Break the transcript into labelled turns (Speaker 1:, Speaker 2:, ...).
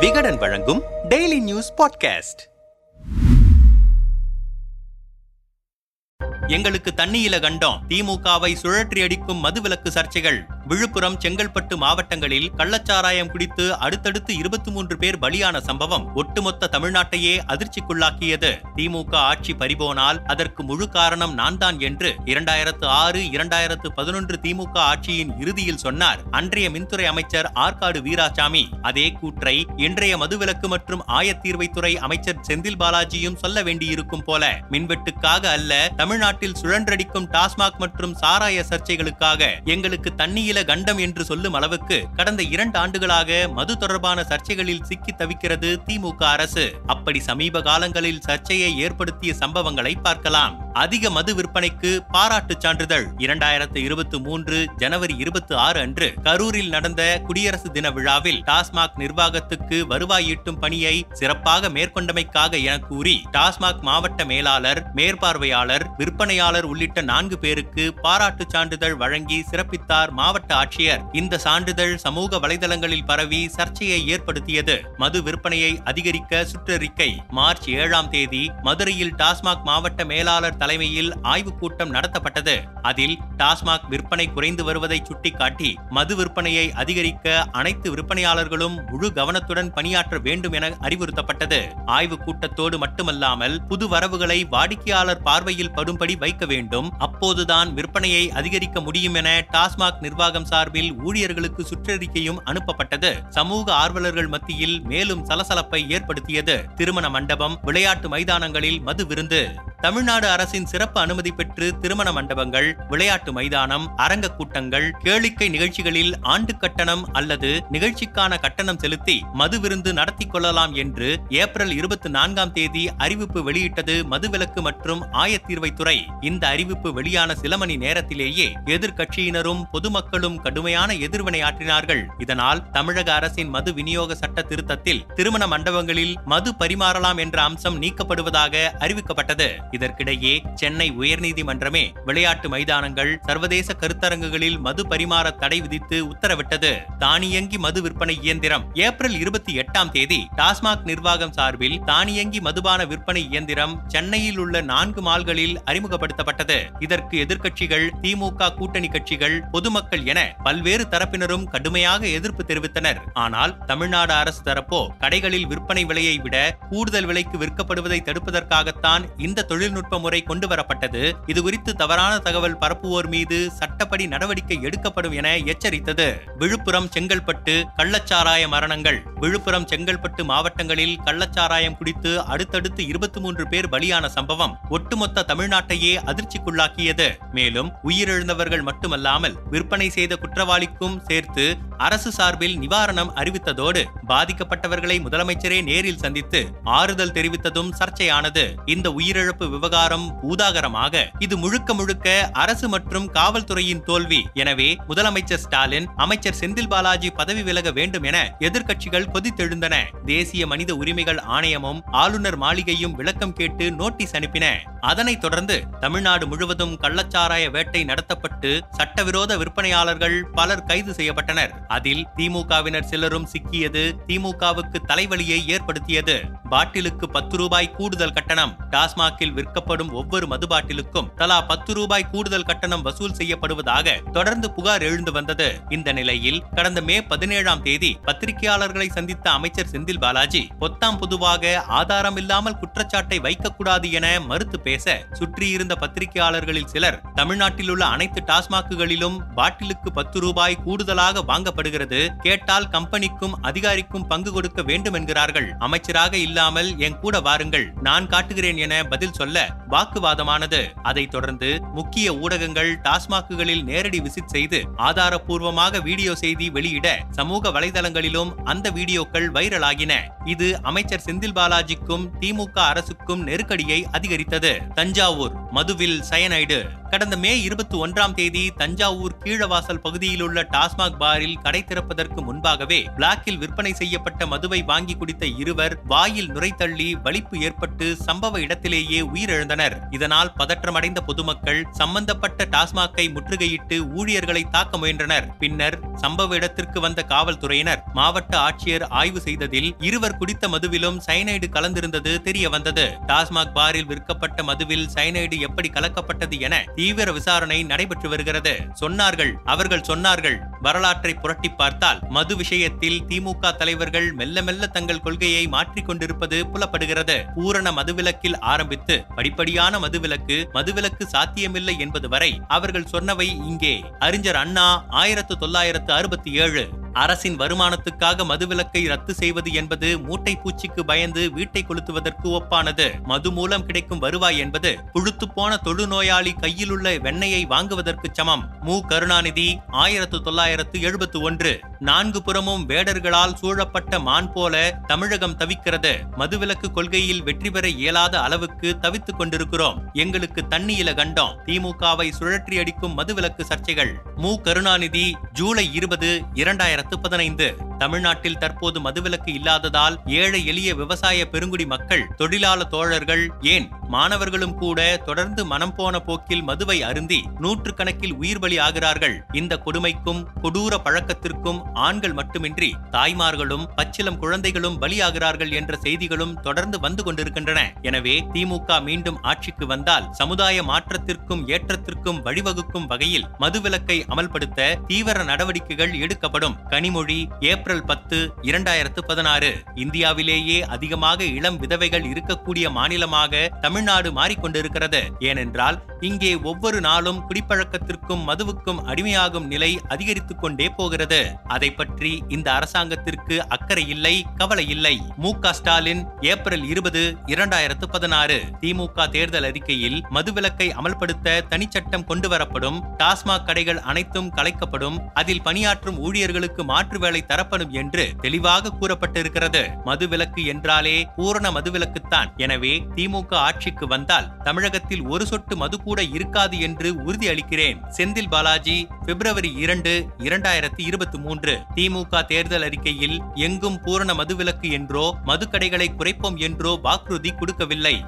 Speaker 1: விகடன் வழங்கும் daily news podcast எங்களுக்கு தண்ணியில கண்டோம். திமுகவை சுழற்றி அடிக்கும் மதுவிலக்கு சர்ச்சைகள். விழுப்புரம் செங்கல்பட்டு மாவட்டங்களில் கள்ளச்சாராயம் குடித்து அடுத்தடுத்து இருபத்தி மூன்று பேர் பலியான சம்பவம் ஒட்டுமொத்த தமிழ்நாட்டையே அதிர்ச்சிக்குள்ளாக்கியது. திமுக ஆட்சி பறிபோனால் அதற்கு முழு காரணம் நான் தான் என்று இரண்டாயிரத்து ஆறு இரண்டாயிரத்து பதினொன்று திமுக ஆட்சியின் இறுதியில் சொன்னார். அன்றைய மின்துறை அமைச்சர் ஆற்காடு வீராசாமி. அதே கூற்றை இன்றைய மதுவிலக்கு மற்றும் ஆயத்தீர்வைத்துறை அமைச்சர் செந்தில் பாலாஜியும் சொல்ல வேண்டியிருக்கும் போல மின்வெட்டுக்காக அல்ல தமிழ்நாட்டில் சுழன்றடிக்கும் டாஸ்மாக் மற்றும் சாராய சர்ச்சைகளுக்காக எங்களுக்கு தண்ணியில் கண்டம் என்று சொல்லும் அளவுக்கு கடந்த இரண்டு ஆண்டுகளாக மது தொடர்பான சர்ச்சைகளில் சிக்கி தவிக்கிறது திமுக அரசு. அப்படி சமீப காலங்களில் சர்ச்சையை ஏற்படுத்திய சம்பவங்களை பார்க்கலாம். அதிக மது விற்பனைக்கு பாராட்டு சான்றிதழ். இரண்டாயிரத்து இருபத்தி மூன்று ஜனவரி இருபத்தி ஆறு அன்று கரூரில் நடந்த குடியரசு தின விழாவில் டாஸ்மாக் நிர்வாகத்துக்கு வருவாய் ஈட்டும் பணியை சிறப்பாக மேற்கொண்டமைக்காக என கூறி டாஸ்மாக் மாவட்ட மேலாளர் மேற்பார்வையாளர் விற்பனையாளர் உள்ளிட்ட நான்கு பேருக்கு பாராட்டு சான்றிதழ் வழங்கி சிறப்பித்தார் மாவட்ட ஆட்சியர். இந்த சான்றிதழ் சமூக வலைதளங்களில் பரவி சர்ச்சையை ஏற்படுத்தியது. மது விற்பனையை அதிகரிக்க சுற்றறிக்கை. மார்ச் ஏழாம் தேதி மதுரையில் டாஸ்மாக் மாவட்ட மேலாளர் தலைமையில் ஆய்வுக் கூட்டம் நடத்தப்பட்டது. அதில் டாஸ்மாக் விற்பனை குறைந்து வருவதை சுட்டிக்காட்டி மது விற்பனையை அதிகரிக்க அனைத்து விற்பனையாளர்களும் முழு கவனத்துடன் பணியாற்ற வேண்டும் என அறிவுறுத்தப்பட்டது. ஆய்வுக் கூட்டத்தோடு மட்டுமல்லாமல் புது வரவுகளை வாடிக்கையாளர் பார்வையில் படும்படி வைக்க வேண்டும். அப்போதுதான் விற்பனையை அதிகரிக்க முடியும் என டாஸ்மாக் நிர்வாகம் சார்பில் ஊழியர்களுக்கு சுற்றறிக்கையும் அனுப்பப்பட்டது. சமூக ஆர்வலர்கள் மத்தியில் மேலும் சலசலப்பை ஏற்படுத்தியது. திருமண மண்டபம் விளையாட்டு மைதானங்களில் மது விருந்து தமிழ்நாடு அரசின் சிறப்பு அனுமதி பெற்று திருமண மண்டபங்கள் விளையாட்டு மைதானம் அரங்க கூட்டங்கள் கேளிக்கை நிகழ்ச்சிகளில் ஆண்டு கட்டணம் அல்லது நிகழ்ச்சிக்கான கட்டணம் செலுத்தி மது விருந்து நடத்தி கொள்ளலாம் என்று ஏப்ரல் இருபத்தி நான்காம் தேதி அறிவிப்பு வெளியிட்டது மதுவிலக்கு மற்றும் ஆயத்தீர்வைத்துறை இந்த அறிவிப்பு வெளியான சில மணி நேரத்திலேயே எதிர்க்கட்சியினரும் பொதுமக்களும் கடுமையான எதிர்வினை ஆற்றினார்கள். இதனால் தமிழக அரசின் மது விநியோக சட்ட திருத்தத்தில் திருமண மண்டபங்களில் மது பரிமாறலாம் என்ற அம்சம் நீக்கப்படுவதாக அறிவிக்கப்பட்டது. இதற்கிடையே சென்னை உயர்நீதிமன்றமே விளையாட்டு மைதானங்கள் சர்வதேச கருத்தரங்குகளில் மது பரிமாற தடை விதித்து உத்தரவிட்டது. தானியங்கி மது விற்பனை இயந்திரம் ஏப்ரல் இருபத்தி எட்டாம் தேதி டாஸ்மாக் நிர்வாகம் சார்பில் தானியங்கி மதுபான விற்பனை இயந்திரம் சென்னையில் உள்ள நான்கு மால்களில் அறிமுகப்படுத்தப்பட்டது. இதற்கு எதிர்க்கட்சிகள் திமுக கூட்டணி கட்சிகள் பொதுமக்கள் என பல்வேறு தரப்பினரும் கடுமையாக எதிர்ப்பு தெரிவித்தனர். ஆனால் தமிழ்நாடு அரசு தரப்போ கடைகளில் விற்பனை விலையை விட கூடுதல் விலைக்கு விற்கப்படுவதை தடுப்பதற்காகத்தான் இந்த தொழில்நுட்ப முறை கொண்டு வரப்பட்டது. இது குறித்து தவறான தகவல் பரப்புவோர் மீது சட்டப்படி நடவடிக்கை எடுக்கப்படும் என எச்சரித்தது. விழுப்புரம் செங்கல்பட்டு கள்ளச்சாராய மரணங்கள். விழுப்புரம் செங்கல்பட்டு மாவட்டங்களில் கள்ளச்சாராயம் குடித்து அடுத்தடுத்து இருபத்தி மூன்று பேர் பலியான சம்பவம் ஒட்டுமொத்த தமிழ்நாட்டையே அதிர்ச்சிக்குள்ளாக்கியது. மேலும் உயிரிழந்தவர்கள் மட்டுமல்லாமல் விற்பனை செய்த குற்றவாளிக்கும் சேர்த்து அரசு சார்பில் நிவாரணம் அறிவித்ததோடு பாதிக்கப்பட்டவர்களை முதலமைச்சரே நேரில் சந்தித்து ஆறுதல் தெரிவித்ததும் சர்ச்சையானது. இந்த உயிரிழப்பு விவகாரம் ஊதாகரமாக இது முழுக்க முழுக்க அரசு மற்றும் காவல்துறையின் தோல்வி. எனவே முதலமைச்சர் ஸ்டாலின் அமைச்சர் செந்தில் பாலாஜி பதவி விலக வேண்டும் என எதிர்க்கட்சிகள் கொதித்தெழுந்தன. தேசிய மனித உரிமைகள் ஆணையமும் ஆளுநர் மாளிகையும் விளக்கம் கேட்டு நோட்டீஸ் அனுப்பின. அதனைத் தொடர்ந்து தமிழ்நாடு முழுவதும் கள்ளச்சாராய வேட்டை நடத்தப்பட்டு சட்டவிரோத விற்பனையாளர்கள் பலர் கைது செய்யப்பட்டனர். அதில் திமுகவினர் சிலரும் சிக்கியது திமுகவுக்கு தலைவலியை ஏற்படுத்தியது. பாட்டிலுக்கு பத்து ரூபாய் கூடுதல் கட்டணம். டாஸ்மாகில் விற்கப்படும் ஒவ்வொரு மது பாட்டிலுக்கும் தலா பத்து ரூபாய் கூடுதல் கட்டணம் வசூல் செய்யப்படுவதாக தொடர்ந்து புகார் எழுந்து வந்தது. இந்த நிலையில் கடந்த மே பதினேழாம் தேதி பத்திரிகையாளர்களை சந்தித்த அமைச்சர் செந்தில் பாலாஜி பொத்தாம் பொதுவாக ஆதாரம் இல்லாமல் குற்றச்சாட்டை வைக்கக்கூடாது என மறுத்து பேச சுற்றியிருந்த பத்திரிகையாளர்களில் சிலர் தமிழ்நாட்டில் உள்ள அனைத்து டாஸ்மாக்குகளிலும் பாட்டிலுக்கு பத்து ரூபாய் கூடுதலாக வாங்க வாங்கப்படுகிறது கேட்டால் கம்பெனிக்கும் அதிகாரிக்கும் பங்கு கொடுக்க வேண்டும் என்கிறார்கள் அமைச்சராக இல்லாமல் என் கூட வாருங்கள். நான் காட்டுகிறேன் என பதில் சொல்ல வாக்குவாதமானது. அதைத் தொடர்ந்து முக்கிய ஊடகங்கள் டாஸ்மாக்குகளில் நேரடி விசிட் செய்து ஆதாரப்பூர்வமாக வீடியோ செய்தி வெளியிட சமூக வலைதளங்களிலும் அந்த வீடியோக்கள் வைரலாகின. இது அமைச்சர் செந்தில் பாலாஜிக்கும் திமுக அரசுக்கும் நெருக்கடியை அதிகரித்தது. தஞ்சாவூர் மதுவில் சயனைடு. கடந்த மே இருபத்தி ஒன்றாம் தேதி தஞ்சாவூர் கீழவாசல் பகுதியில் உள்ள டாஸ்மாக் பாரில் கடை திறப்பதற்கு முன்பாகவே பிளாக்கில் விற்பனை செய்யப்பட்ட மதுவை வாங்கி குடித்த இருவர் வாயில் நுரைத்தள்ளி வலிப்பு ஏற்பட்டு சம்பவ இடத்திலேயே உயிரிழந்தனர். இதனால் பதற்றமடைந்த பொதுமக்கள் சம்பந்தப்பட்ட டாஸ்மாக்கை முற்றுகையிட்டு ஊழியர்களை தாக்க முயன்றனர். பின்னர் சம்பவ இடத்திற்கு வந்த காவல்துறையினர் மாவட்ட ஆட்சியர் ஆய்வு செய்ததில் இருவர் குடித்த மதுவிலும் சயனைடு கலந்திருந்தது தெரிய வந்தது டாஸ்மாக் பாரில் விற்கப்பட்ட மதுவில் சயனைடு எப்படி கலக்கப்பட்டது என தீவிர விசாரணை நடைபெற்று வருகிறது. சொன்னார்கள் அவர்கள் சொன்னார்கள் வரலாற்றை புரட்டி பார்த்தால் மது விஷயத்தில் திமுக தலைவர்கள் மெல்ல மெல்ல தங்கள் கொள்கையை மாற்றிக் கொண்டிருப்பது புலப்படுகிறது. பூரண மதுவிலக்கில் ஆரம்பித்து படிப்படியான மதுவிலக்கு மதுவிலக்கு சாத்தியமில்லை என்பது வரை அவர்கள் சொன்னவை இங்கே. அறிஞர் அண்ணா ஆயிரத்து தொள்ளாயிரத்து அறுபத்தி ஏழு. அரசின் வருமானத்துக்காக மதுவிலக்கை ரத்து செய்வது என்பது மூட்டை பூச்சிக்கு பயந்து வீட்டை கொளுத்துவதற்கு ஒப்பானது. மது மூலம் கிடைக்கும் வருவாய் என்பது புழுத்து போன தொழுநோயாளி கையில் உள்ள வெண்ணையை வாங்குவதற்கு சமம். மு. கருணாநிதி ஆயிரத்து தொள்ளாயிரத்து எழுபத்து ஒன்று. நான்கு புறமும் வேடர்களால் சூழப்பட்ட மான் போல தமிழகம் தவிக்கிறது. மதுவிலக்கு கொள்கையில் வெற்றி பெற இயலாத அளவுக்கு தவித்துக் கொண்டிருக்கிறோம். எங்களுக்கு தண்ணியில கண்டோம். திமுகவை சுழற்றி அடிக்கும் மதுவிலக்கு சர்ச்சைகள். மு. கருணாநிதி ஜூலை இருபது இரண்டாயிரத்து பதினைந்து. தமிழ்நாட்டில் தற்போது மதுவிலக்கு இல்லாததால் ஏழை எளிய விவசாய பெருங்குடி மக்கள் தொழிலாள தோழர்கள் ஏன் மாணவர்களும் கூட தொடர்ந்து மனம் போன போக்கில் மதுவை அருந்தி நூற்றுக்கணக்கில் உயிர் பலி ஆகிறார்கள். இந்த கொடுமைக்கும் கொடூர பழக்கத்திற்கும் ஆண்கள் மட்டுமின்றி தாய்மார்களும் பச்சிலம் குழந்தைகளும் பலியாகிறார்கள் என்ற செய்திகளும் தொடர்ந்து வந்து கொண்டிருக்கின்றன. எனவே திமுக மீண்டும் ஆட்சிக்கு வந்தால் சமுதாய மாற்றத்திற்கும் ஏற்றத்திற்கும் வழிவகுக்கும் வகையில் மதுவிலக்கை அமல்படுத்த தீவிர நடவடிக்கைகள் எடுக்கப்படும். கனிமொழி ஏப்ரல் பத்து இரண்டாயிரத்து பதினாறு இந்தியாவிலேயே அதிகமாக இளம் விதவைகள் இருக்கக்கூடிய மாநிலமாக தமிழ்நாடு மாறிக்கொண்டிருக்கிறது. ஏனென்றால் இங்கே ஒவ்வொரு நாளும் குடிப்பழக்கத்திற்கும் மதுவுக்கும் அடிமையாகும் நிலை அதிகரித்துக் கொண்டே போகிறது. அதை பற்றி இந்த அரசாங்கத்திற்கு அக்கறை இல்லை கவலை இல்லை. மு ஸ்டாலின் ஏப்ரல் இருபது இரண்டாயிரத்து பதினாறு திமுக தேர்தல் அறிக்கையில் மதுவிலக்கை அமல்படுத்த தனிச்சட்டம் கொண்டு வரப்படும் டாஸ்மாக் கடைகள் அனைத்தும் கலைக்கப்படும் அதில் பணியாற்றும் ஊழியர்களுக்கு மாற்று வேலை தரப்படும் என்று தெளிவாக கூறப்பட்டிருக்கிறது. மதுவிலக்கு என்றாலே பூரண மதுவிலக்குத்தான். எனவே திமுக ஆட்சிக்கு வந்தால் தமிழகத்தில் ஒரு சொட்டு மது கூட இருக்காது என்று உறுதி அளிக்கிறேன். செந்தில் பாலாஜி பிப்ரவரி இரண்டு இரண்டாயிரத்தி இருபத்தி மூன்று. திமுக தேர்தல் அறிக்கையில் எங்கும் பூரண மதுவிலக்கு என்றோ மதுக்கடைகளை குறைப்போம் என்றோ வாக்குறுதி கொடுக்கவில்லை.